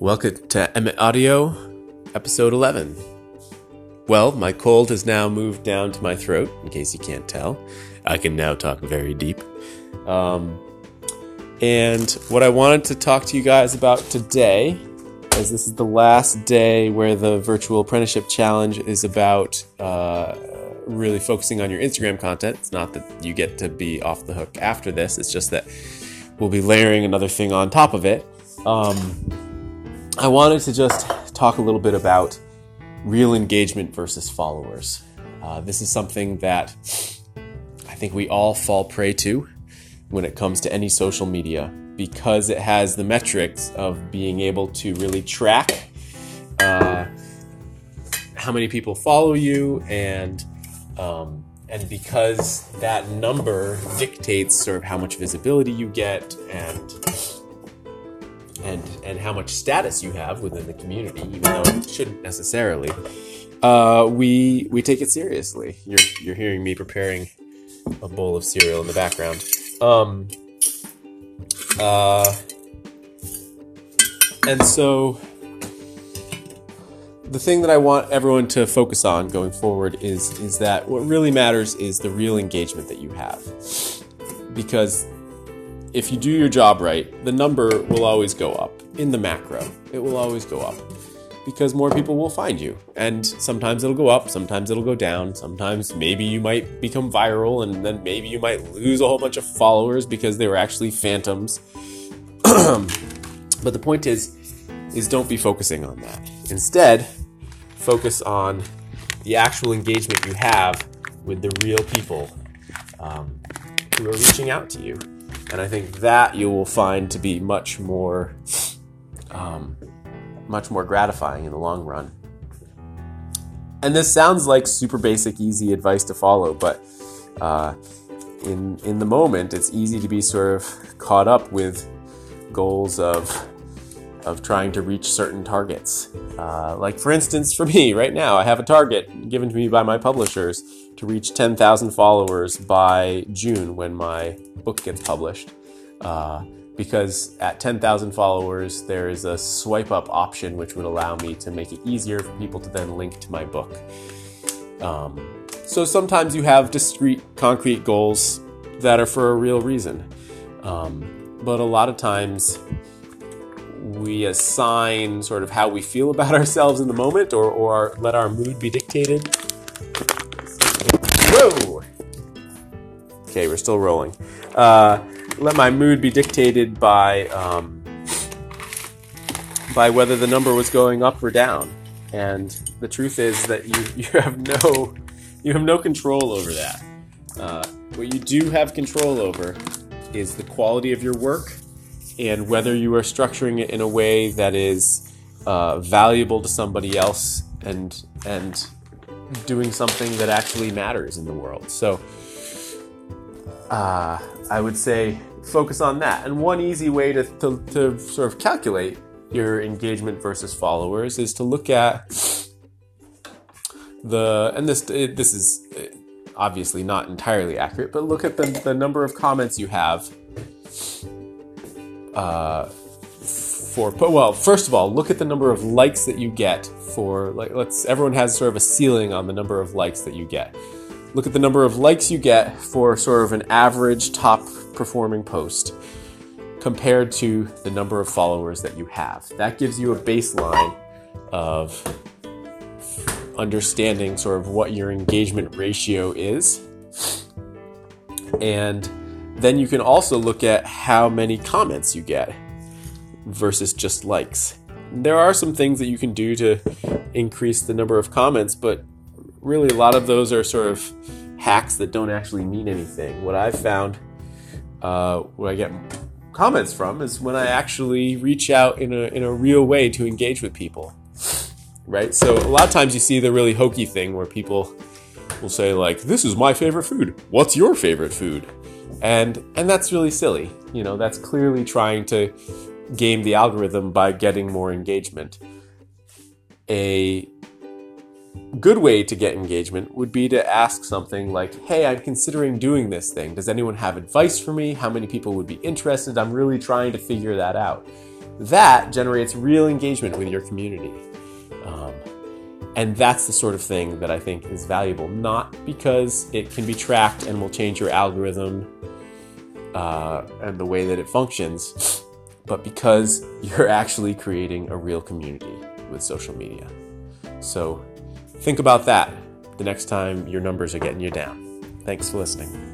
Welcome to Emmett Audio, episode 11. Well, my cold has now moved down to my throat, in case you can't tell. I can now talk very deep. Um, and what I wanted to talk to you guys about today, as this is the last day where the virtual apprenticeship challenge is about uh, really focusing on your Instagram content. It's not that you get to be off the hook after this, it's just that we'll be layering another thing on top of it. Um, I wanted to just talk a little bit about real engagement versus followers. Uh, this is something that I think we all fall prey to when it comes to any social media because it has the metrics of being able to really track uh, how many people follow you and um, and because that number dictates sort of how much visibility you get and and and how much status you have within the community, even though it shouldn't necessarily. Uh, we we take it seriously. You're you're hearing me preparing a bowl of cereal in the background. Um, uh, and so the thing that I want everyone to focus on going forward is is that what really matters is the real engagement that you have. Because if you do your job right, the number will always go up in the macro. It will always go up because more people will find you. And sometimes it'll go up, sometimes it'll go down, sometimes maybe you might become viral and then maybe you might lose a whole bunch of followers because they were actually phantoms. but the point is is don't be focusing on that. Instead, focus on the actual engagement you have with the real people um, who are reaching out to you. And I think that you will find to be much more, um, much more gratifying in the long run. And this sounds like super basic, easy advice to follow, but uh, in in the moment, it's easy to be sort of caught up with goals of of trying to reach certain targets. Uh, like, for instance, for me right now, I have a target given to me by my publishers to reach 10,000 followers by June when my book gets published. Uh, because at 10,000 followers, there is a swipe up option which would allow me to make it easier for people to then link to my book. Um, so sometimes you have discrete, concrete goals that are for a real reason. Um, but a lot of times, we assign sort of how we feel about ourselves in the moment or, or let our mood be dictated. Whoa! Okay, we're still rolling. Uh, let my mood be dictated by um, by whether the number was going up or down. And the truth is that you, you have no you have no control over that. Uh, what you do have control over is the quality of your work and whether you are structuring it in a way that is uh, valuable to somebody else and and doing something that actually matters in the world. So uh, I would say focus on that. And one easy way to, to, to sort of calculate your engagement versus followers is to look at the and this this is obviously not entirely accurate, but look at the, the number of comments you have uh, for well first of all look at the number of likes that you get for like let's everyone has sort of a ceiling on the number of likes that you get. Look at the number of likes you get for sort of an average top performing post compared to the number of followers that you have. That gives you a baseline of understanding sort of what your engagement ratio is. And then you can also look at how many comments you get versus just likes. There are some things that you can do to increase the number of comments, but really a lot of those are sort of hacks that don't actually mean anything. What I've found, uh, what I get comments from, is when I actually reach out in a in a real way to engage with people. Right. So a lot of times you see the really hokey thing where people will say like, "This is my favorite food. What's your favorite food?" and and that's really silly you know that's clearly trying to game the algorithm by getting more engagement a good way to get engagement would be to ask something like hey i'm considering doing this thing does anyone have advice for me how many people would be interested i'm really trying to figure that out that generates real engagement with your community. Um, and that's the sort of thing that I think is valuable, not because it can be tracked and will change your algorithm uh, and the way that it functions, but because you're actually creating a real community with social media. So think about that the next time your numbers are getting you down. Thanks for listening.